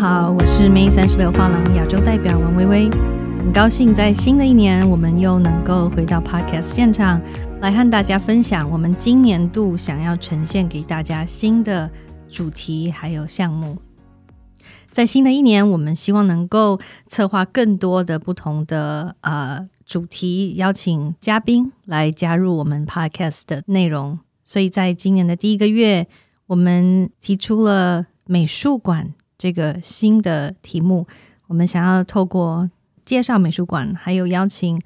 好，我是 May 三十六画廊亚洲代表王薇薇，很高兴在新的一年，我们又能够回到 Podcast 现场，来和大家分享我们今年度想要呈现给大家新的主题还有项目。在新的一年，我们希望能够策划更多的不同的呃主题，邀请嘉宾来加入我们 Podcast 的内容。所以在今年的第一个月，我们提出了美术馆这个新的题目。我们想要透过介绍美术馆，还有邀请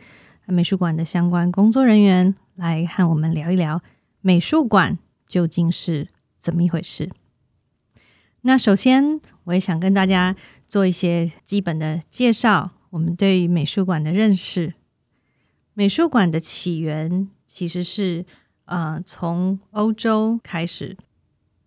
美术馆的相关工作人员来和我们聊一聊美术馆究竟是怎么一回事。那首先，我也想跟大家做一些基本的介绍。我们对于美术馆的认识，美术馆的起源其实是呃从欧洲开始，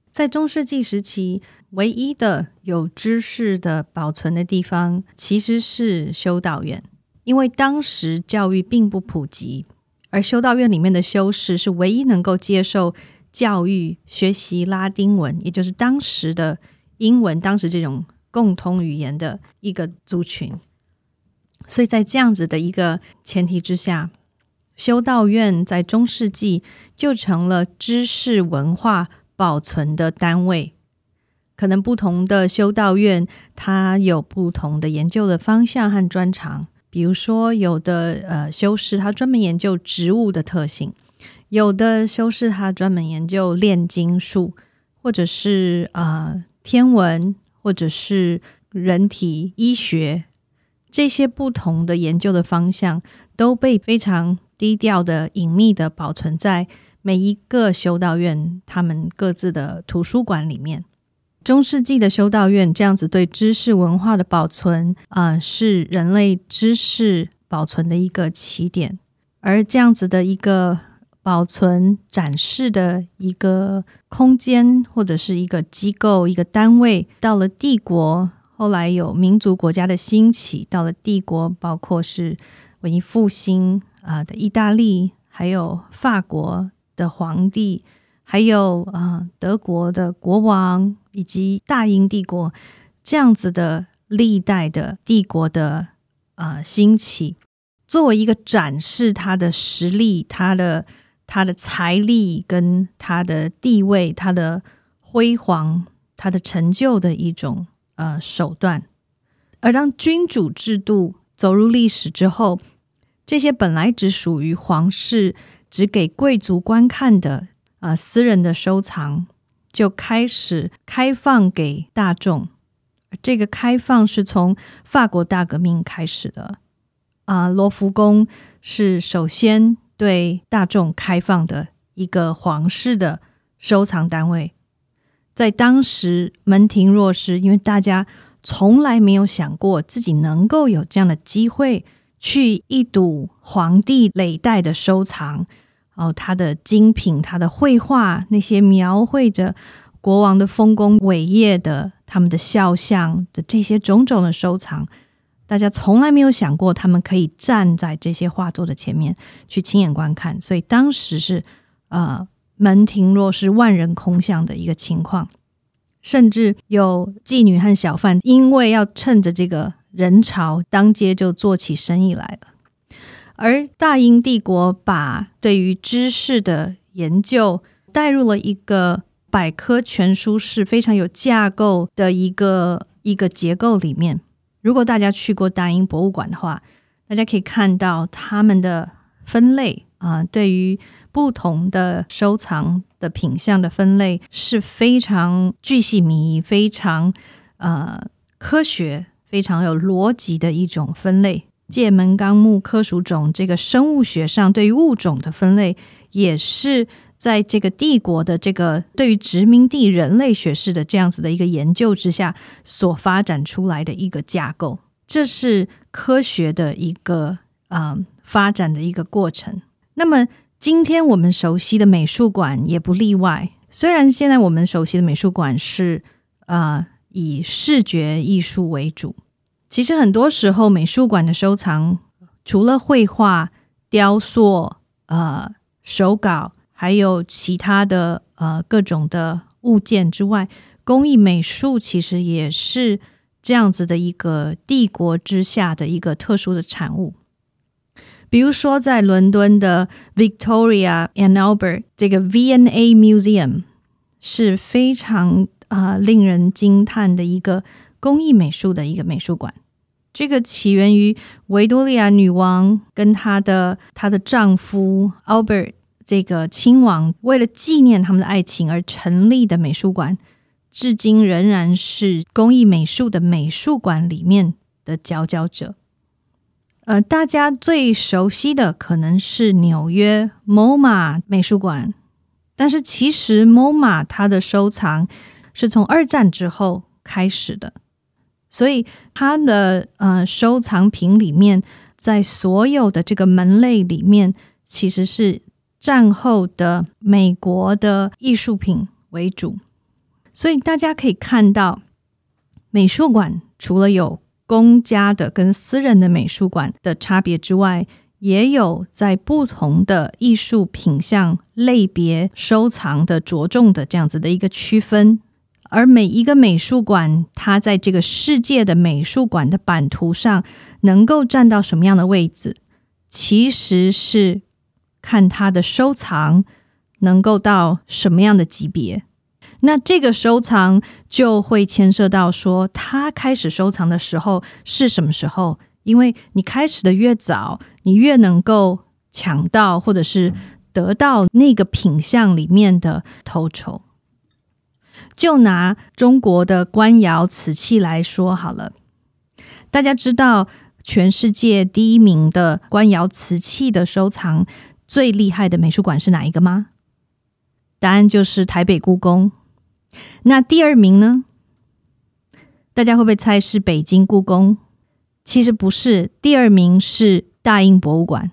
在中世纪时期，唯一的有知识的保存的地方其实是修道院，因为当时教育并不普及，而修道院里面的修士是唯一能够接受。教育学习拉丁文，也就是当时的英文，当时这种共同语言的一个族群。所以在这样子的一个前提之下，修道院在中世纪就成了知识文化保存的单位。可能不同的修道院，它有不同的研究的方向和专长。比如说，有的呃修士他专门研究植物的特性。有的修士他专门研究炼金术，或者是啊天文，或者是人体医学，这些不同的研究的方向都被非常低调的、隐秘的保存在每一个修道院他们各自的图书馆里面。中世纪的修道院这样子对知识文化的保存啊，是人类知识保存的一个起点，而这样子的一个。保存展示的一个空间，或者是一个机构、一个单位。到了帝国，后来有民族国家的兴起。到了帝国，包括是文艺复兴啊的意大利，还有法国的皇帝，还有啊德国的国王，以及大英帝国这样子的历代的帝国的呃兴起，作为一个展示他的实力，他的。他的财力跟他的地位、他的辉煌、他的成就的一种呃手段，而当君主制度走入历史之后，这些本来只属于皇室、只给贵族观看的呃私人的收藏，就开始开放给大众。这个开放是从法国大革命开始的啊，罗浮宫是首先。对大众开放的一个皇室的收藏单位，在当时门庭若市，因为大家从来没有想过自己能够有这样的机会去一睹皇帝累代的收藏哦，他的精品、他的绘画，那些描绘着国王的丰功伟业的他们的肖像的这些种种的收藏。大家从来没有想过，他们可以站在这些画作的前面去亲眼观看，所以当时是呃门庭若市、万人空巷的一个情况，甚至有妓女和小贩因为要趁着这个人潮，当街就做起生意来了。而大英帝国把对于知识的研究带入了一个百科全书式、非常有架构的一个一个结构里面。如果大家去过大英博物馆的话，大家可以看到他们的分类啊，对于不同的收藏的品相的分类是非常巨细靡遗、非常呃科学、非常有逻辑的一种分类。界门纲目科属种这个生物学上对于物种的分类也是。在这个帝国的这个对于殖民地人类学式的这样子的一个研究之下，所发展出来的一个架构，这是科学的一个啊发展的一个过程。那么今天我们熟悉的美术馆也不例外。虽然现在我们熟悉的美术馆是啊以视觉艺术为主，其实很多时候美术馆的收藏除了绘画、雕塑、呃手稿。还有其他的呃各种的物件之外，工艺美术其实也是这样子的一个帝国之下的一个特殊的产物。比如说，在伦敦的 Victoria and Albert 这个 V&A Museum 是非常啊令人惊叹的一个工艺美术的一个美术馆。这个起源于维多利亚女王跟她的她的丈夫 Albert 这个亲王为了纪念他们的爱情而成立的美术馆，至今仍然是工艺美术的美术馆里面的佼佼者。呃，大家最熟悉的可能是纽约 MoMA 美术馆，但是其实 MoMA 它的收藏是从二战之后开始的，所以它的呃收藏品里面，在所有的这个门类里面，其实是战后的美国的艺术品为主，所以大家可以看到，美术馆除了有公家的跟私人的美术馆的差别之外，也有在不同的艺术品项类别收藏的着重的这样子的一个区分。而每一个美术馆，它在这个世界的美术馆的版图上能够占到什么样的位置，其实是看它的收藏能够到什么样的级别。那这个收藏就会牵涉到说，他开始收藏的时候是什么时候？因为你开始的越早，你越能够抢到或者是得到那个品相里面的头筹。就拿中国的官窑瓷器来说好了，大家知道全世界第一名的官窑瓷器的收藏最厉害的美术馆是哪一个吗？答案就是台北故宫。那第二名呢？大家会不会猜是北京故宫？其实不是，第二名是大英博物馆。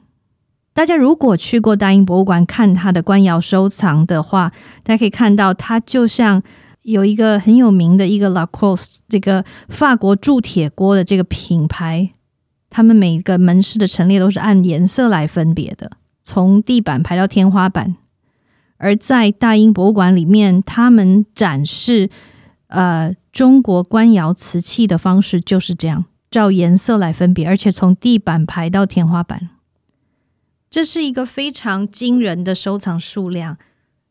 大家如果去过大英博物馆看它的官窑收藏的话，大家可以看到，它就像有一个很有名的一个 Lacoste 这个法国铸铁锅的这个品牌，他们每个门市的陈列都是按颜色来分别的，从地板排到天花板。而在大英博物馆里面，他们展示呃中国官窑瓷器的方式就是这样，照颜色来分别，而且从地板排到天花板。这是一个非常惊人的收藏数量，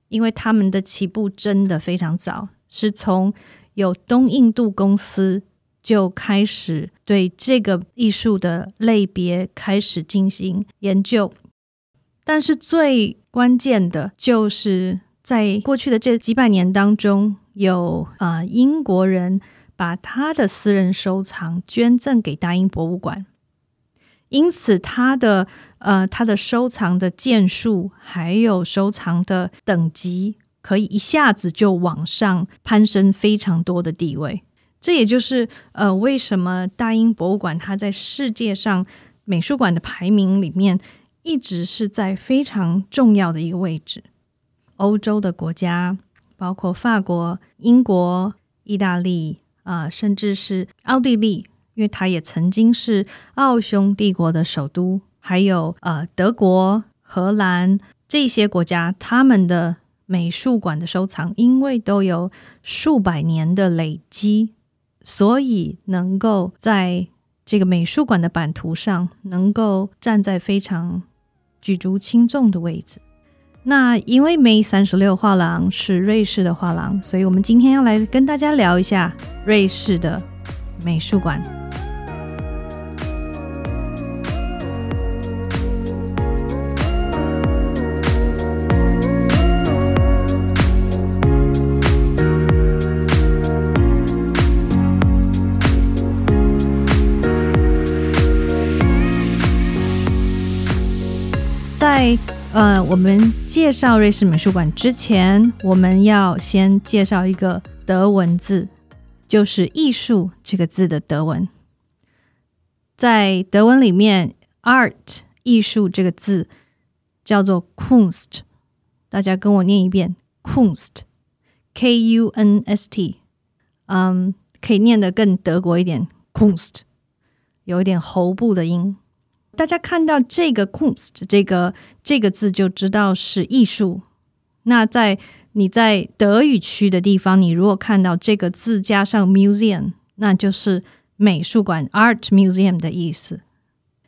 因为他们的起步真的非常早，是从有东印度公司就开始对这个艺术的类别开始进行研究。但是最关键的就是在过去的这几百年当中，有啊英国人把他的私人收藏捐赠给大英博物馆，因此他的呃他的收藏的件数还有收藏的等级，可以一下子就往上攀升非常多的地位。这也就是呃为什么大英博物馆它在世界上美术馆的排名里面。一直是在非常重要的一个位置。欧洲的国家，包括法国、英国、意大利啊，甚至是奥地利，因为它也曾经是奥匈帝国的首都。还有呃，德国、荷兰这些国家，他们的美术馆的收藏，因为都有数百年的累积，所以能够在这个美术馆的版图上，能够站在非常。举足轻重的位置。那因为 May 三十六画廊是瑞士的画廊，所以我们今天要来跟大家聊一下瑞士的美术馆。在呃，我们介绍瑞士美术馆之前，我们要先介绍一个德文字，就是“艺术”这个字的德文。在德文里面，“art” 艺术这个字叫做 “Kunst”，大家跟我念一遍：“Kunst”，K U N S T。嗯，可以念得更德国一点，“Kunst”，有一点喉部的音。大家看到这个 Kunst 这个这个字就知道是艺术。那在你在德语区的地方，你如果看到这个字加上 museum，那就是美术馆 （Art Museum） 的意思。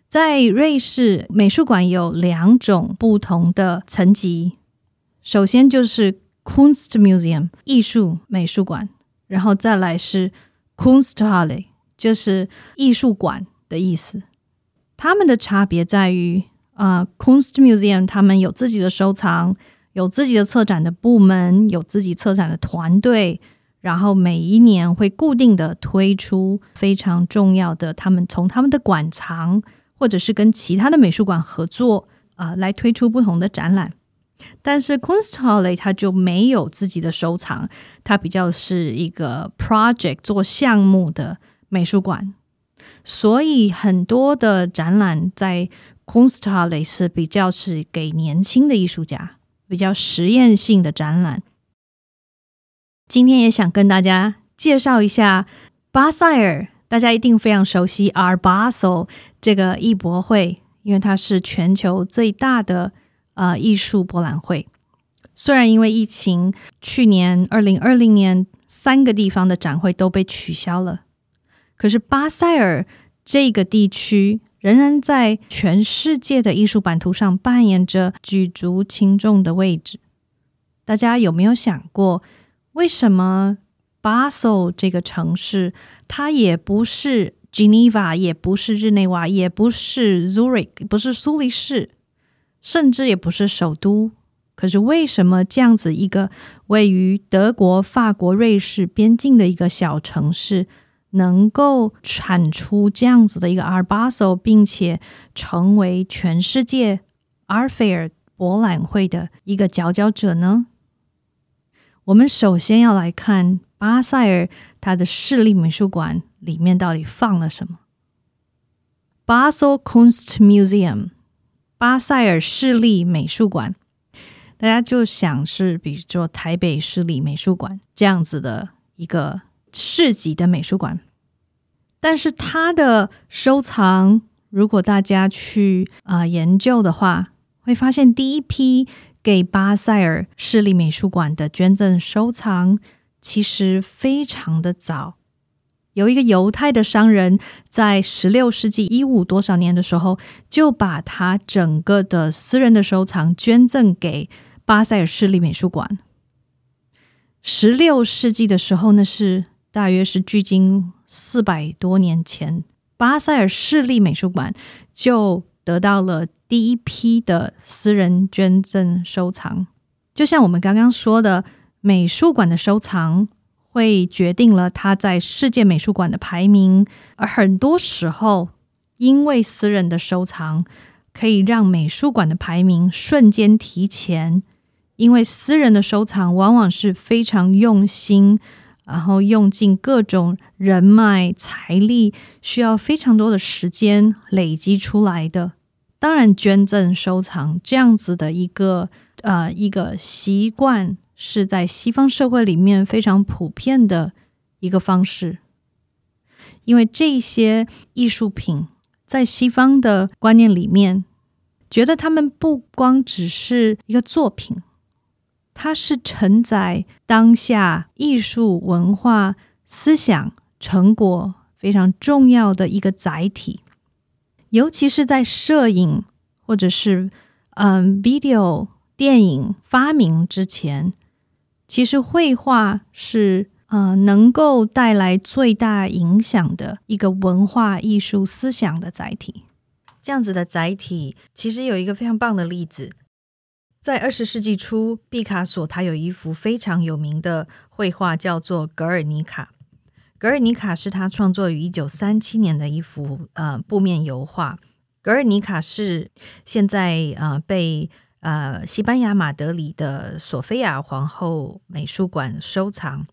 在瑞士，美术馆有两种不同的层级。首先就是 Kunstmuseum 艺术美术馆，然后再来是 Kunsthalle，就是艺术馆的意思。他们的差别在于，啊，Kunstmuseum 他们有自己的收藏，有自己的策展的部门，有自己策展的团队，然后每一年会固定的推出非常重要的，他们从他们的馆藏或者是跟其他的美术馆合作，啊，来推出不同的展览。但是 Kunsthalle 它就没有自己的收藏，它比较是一个 project 做项目的美术馆，所以很多的展览在 Kunsthalle 是比较是给年轻的艺术家，比较实验性的展览。今天也想跟大家介绍一下巴塞尔，大家一定非常熟悉 Ar Basel 这个艺博会，因为它是全球最大的。呃，艺术博览会虽然因为疫情，去年二零二零年三个地方的展会都被取消了，可是巴塞尔这个地区仍然在全世界的艺术版图上扮演着举足轻重的位置。大家有没有想过，为什么巴塞这个城市，它也不是 Geneva，也不是日内瓦，也不是 Zurich，不是苏黎世？甚至也不是首都，可是为什么这样子一个位于德国、法国、瑞士边境的一个小城市，能够产出这样子的一个 Ar Basel，并且成为全世界 Art Fair 博览会的一个佼佼者呢？我们首先要来看巴塞尔它的市立美术馆里面到底放了什么？Basel Kunst Museum。巴塞尔市立美术馆，大家就想是，比如说台北市立美术馆这样子的一个市级的美术馆，但是它的收藏，如果大家去啊研究的话，会发现第一批给巴塞尔市立美术馆的捐赠收藏，其实非常的早。有一个犹太的商人，在十六世纪一五多少年的时候，就把他整个的私人的收藏捐赠给巴塞尔市立美术馆。十六世纪的时候，那是大约是距今四百多年前，巴塞尔市立美术馆就得到了第一批的私人捐赠收藏。就像我们刚刚说的，美术馆的收藏。会决定了他在世界美术馆的排名，而很多时候，因为私人的收藏可以让美术馆的排名瞬间提前，因为私人的收藏往往是非常用心，然后用尽各种人脉财力，需要非常多的时间累积出来的。当然，捐赠收藏这样子的一个呃一个习惯。是在西方社会里面非常普遍的一个方式，因为这些艺术品在西方的观念里面，觉得他们不光只是一个作品，它是承载当下艺术文化思想成果非常重要的一个载体，尤其是在摄影或者是嗯 video 电影发明之前。其实绘画是呃能够带来最大影响的一个文化艺术思想的载体。这样子的载体，其实有一个非常棒的例子，在二十世纪初，毕卡索他有一幅非常有名的绘画，叫做《格尔尼卡》。格尔尼卡是他创作于一九三七年的一幅呃布面油画。格尔尼卡是现在呃被。呃，西班牙马德里的索菲亚皇后美术馆收藏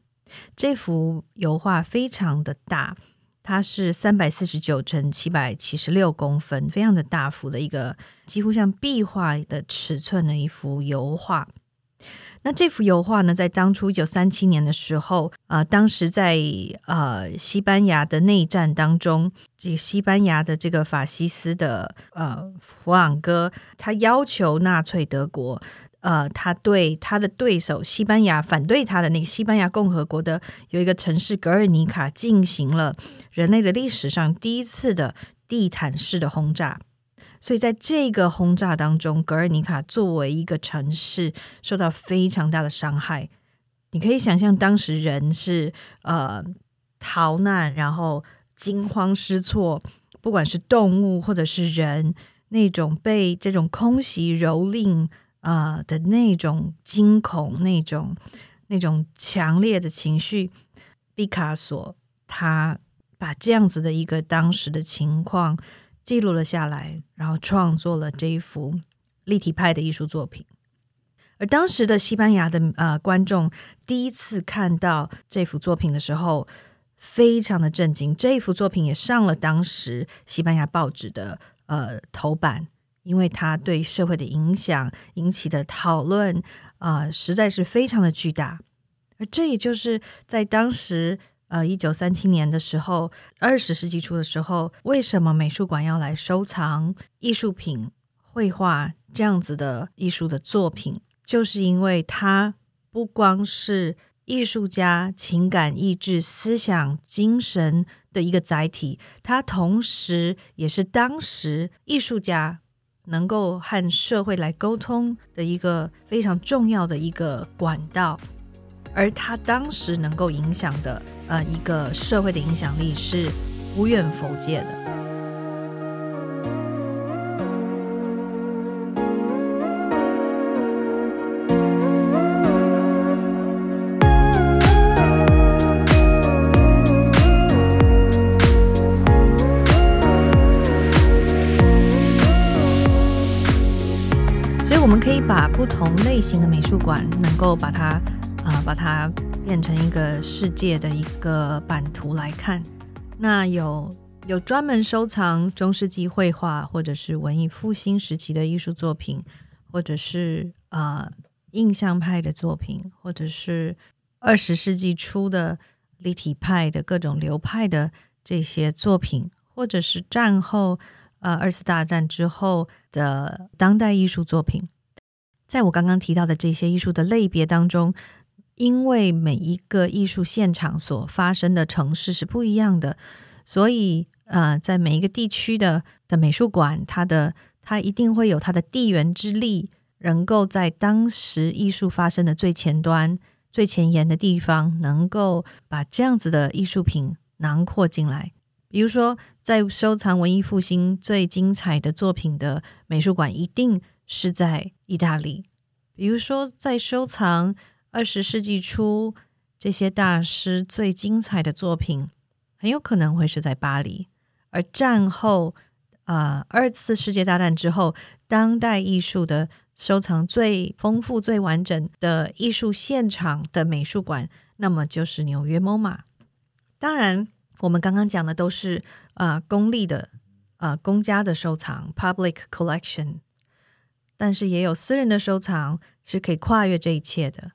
这幅油画非常的大，它是三百四十九乘七百七十六公分，非常的大幅的一个几乎像壁画的尺寸的一幅油画。那这幅油画呢，在当初一九三七年的时候，啊，当时在呃西班牙的内战当中，这西班牙的这个法西斯的呃弗朗哥，他要求纳粹德国呃，他对他的对手西班牙反对他的那个西班牙共和国的有一个城市格尔尼卡进行了人类的历史上第一次的地毯式的轰炸。所以在这个轰炸当中，格尔尼卡作为一个城市受到非常大的伤害。你可以想象，当时人是呃逃难，然后惊慌失措，不管是动物或者是人，那种被这种空袭蹂躏啊的那种惊恐，那种那种强烈的情绪。毕卡索他把这样子的一个当时的情况。记录了下来，然后创作了这一幅立体派的艺术作品。而当时的西班牙的呃观众第一次看到这幅作品的时候，非常的震惊。这幅作品也上了当时西班牙报纸的呃头版，因为它对社会的影响引起的讨论啊，实在是非常的巨大。而这也就是在当时。呃，一九三七年的时候，二十世纪初的时候，为什么美术馆要来收藏艺术品、绘画这样子的艺术的作品？就是因为它不光是艺术家情感、意志、思想、精神的一个载体，它同时也是当时艺术家能够和社会来沟通的一个非常重要的一个管道。而他当时能够影响的，呃，一个社会的影响力是无远弗届的。我们可以把不同类型的美术馆，能够把它。啊，把它变成一个世界的一个版图来看，那有有专门收藏中世纪绘画，或者是文艺复兴时期的艺术作品，或者是啊印象派的作品，或者是二十世纪初的立体派的各种流派的这些作品，或者是战后呃二次大战之后的当代艺术作品，在我刚刚提到的这些艺术的类别当中。因为每一个艺术现场所发生的城市是不一样的，所以呃，在每一个地区的的美术馆，它的它一定会有它的地缘之力，能够在当时艺术发生的最前端、最前沿的地方，能够把这样子的艺术品囊括进来。比如说，在收藏文艺复兴最精彩的作品的美术馆，一定是在意大利。比如说，在收藏。二十世纪初，这些大师最精彩的作品很有可能会是在巴黎。而战后，呃，二次世界大战之后，当代艺术的收藏最丰富、最完整的艺术现场的美术馆，那么就是纽约 MoMA。当然，我们刚刚讲的都是呃公立的、呃公家的收藏 （public collection），但是也有私人的收藏是可以跨越这一切的。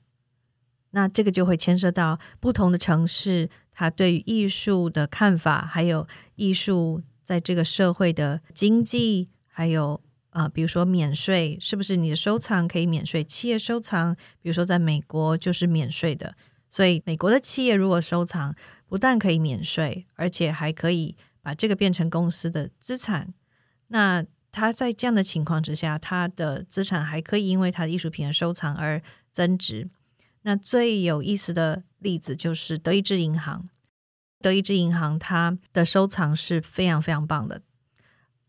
那这个就会牵涉到不同的城市，他对于艺术的看法，还有艺术在这个社会的经济，还有呃，比如说免税，是不是你的收藏可以免税？企业收藏，比如说在美国就是免税的，所以美国的企业如果收藏，不但可以免税，而且还可以把这个变成公司的资产。那他在这样的情况之下，他的资产还可以因为他的艺术品的收藏而增值。那最有意思的例子就是德意志银行。德意志银行它的收藏是非常非常棒的，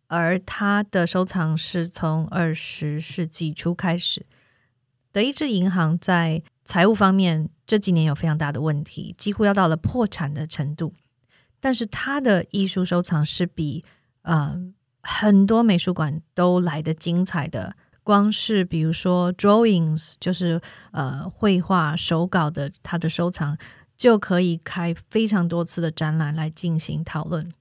而它的收藏是从二十世纪初开始。德意志银行在财务方面这几年有非常大的问题，几乎要到了破产的程度。但是它的艺术收藏是比呃很多美术馆都来的精彩的。光是比如说 drawings，就是呃绘画手稿的，它的收藏就可以开非常多次的展览来进行讨论。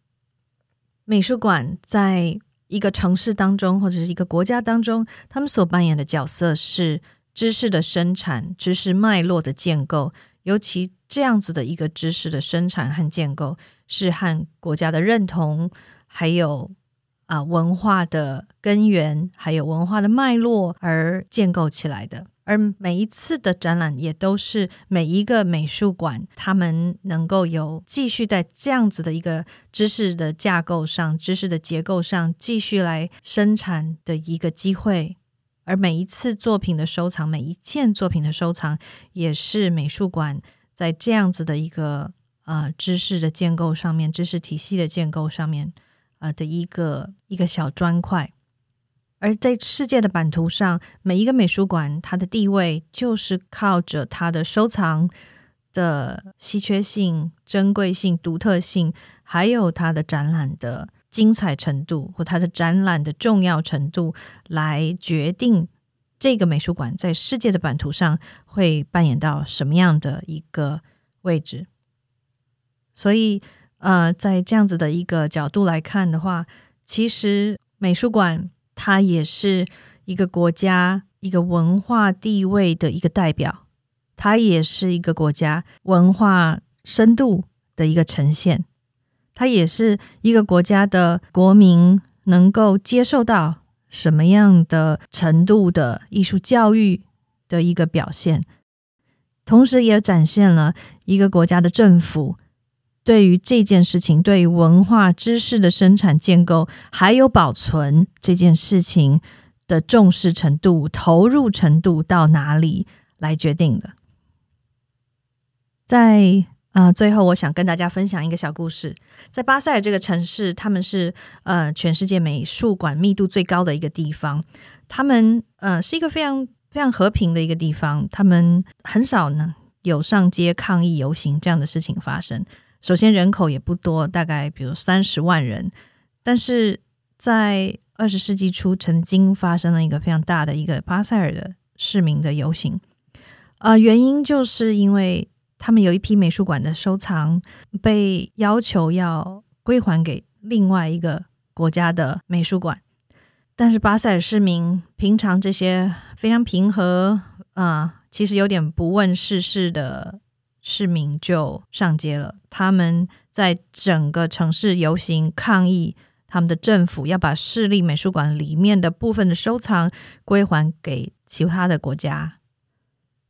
美术馆在一个城市当中或者是一个国家当中，他们所扮演的角色是知识的生产、知识脉络的建构，尤其这样子的一个知识的生产和建构，是和国家的认同还有。啊文化的根源，还有文化的脉络而建构起来的。而每一次的展览，也都是每一个美术馆，他们能够有继续在这样子的一个知识的架构上、知识的结构上继续来生产的一个机会。而每一次作品的收藏，每一件作品的收藏，也是美术馆在这样子的一个呃知识的建构上面、知识体系的建构上面呃的一个一个小砖块。而在世界的版图上，每一个美术馆它的地位就是靠着它的收藏的稀缺性、珍贵性、独特性，还有它的展览的精彩程度或它的展览的重要程度，来决定这个美术馆在世界的版图上会扮演到什么样的一个位置。所以，呃，在这样子的一个角度来看的话，其实美术馆。它也是一个国家一个文化地位的一个代表，它也是一个国家文化深度的一个呈现，它也是一个国家的国民能够接受到什么样的程度的艺术教育的一个表现，同时也展现了一个国家的政府。对于这件事情，对于文化知识的生产建构还有保存这件事情的重视程度、投入程度到哪里来决定的？在啊，最后我想跟大家分享一个小故事。在巴塞尔这个城市，他们是呃全世界美术馆密度最高的一个地方。他们呃是一个非常非常和平的一个地方，他们很少呢有上街抗议游行这样的事情发生。首先，人口也不多，大概比如三十万人。但是在二十世纪初，曾经发生了一个非常大的一个巴塞尔的市民的游行。呃，原因就是因为他们有一批美术馆的收藏被要求要归还给另外一个国家的美术馆，但是巴塞尔市民平常这些非常平和啊，其实有点不问世事的。市民就上街了，他们在整个城市游行抗议，他们的政府要把市立美术馆里面的部分的收藏归还给其他的国家。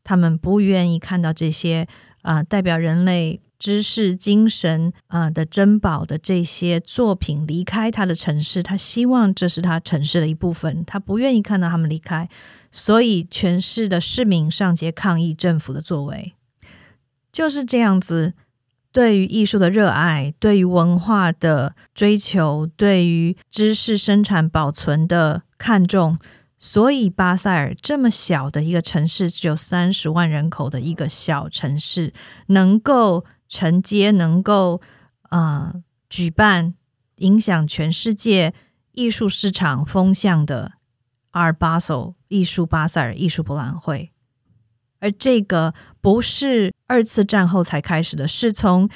他们不愿意看到这些啊代表人类知识精神啊的珍宝的这些作品离开他的城市，他希望这是他城市的一部分，他不愿意看到他们离开，所以全市的市民上街抗议政府的作为。就是这样子，对于艺术的热爱，对于文化的追求，对于知识生产保存的看重，所以巴塞尔这么小的一个城市，只有三十万人口的一个小城市，能够承接，能够啊举办影响全世界艺术市场风向的阿尔巴索艺术巴塞尔艺术博览会。而这个不是二次战后才开始的，是从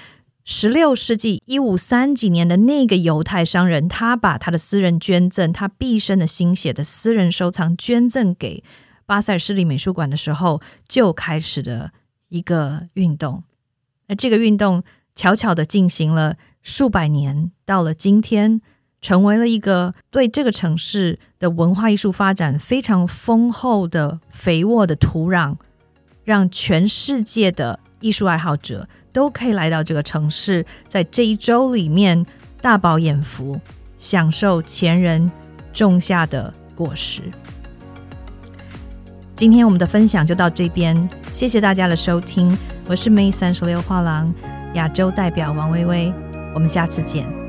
十六世纪一五三几年的那个犹太商人，他把他的私人捐赠，他毕生的心血的私人收藏捐赠给巴塞尔市立美术馆的时候，就开始的一个运动。那这个运动悄悄的进行了数百年，到了今天，成为了一个对这个城市的文化艺术发展非常丰厚的肥沃的土壤。让全世界的艺术爱好者都可以来到这个城市，在这一周里面大饱眼福，享受前人种下的果实。今天我们的分享就到这边，谢谢大家的收听，我是 May 三十六画廊亚洲代表王薇薇，我们下次见。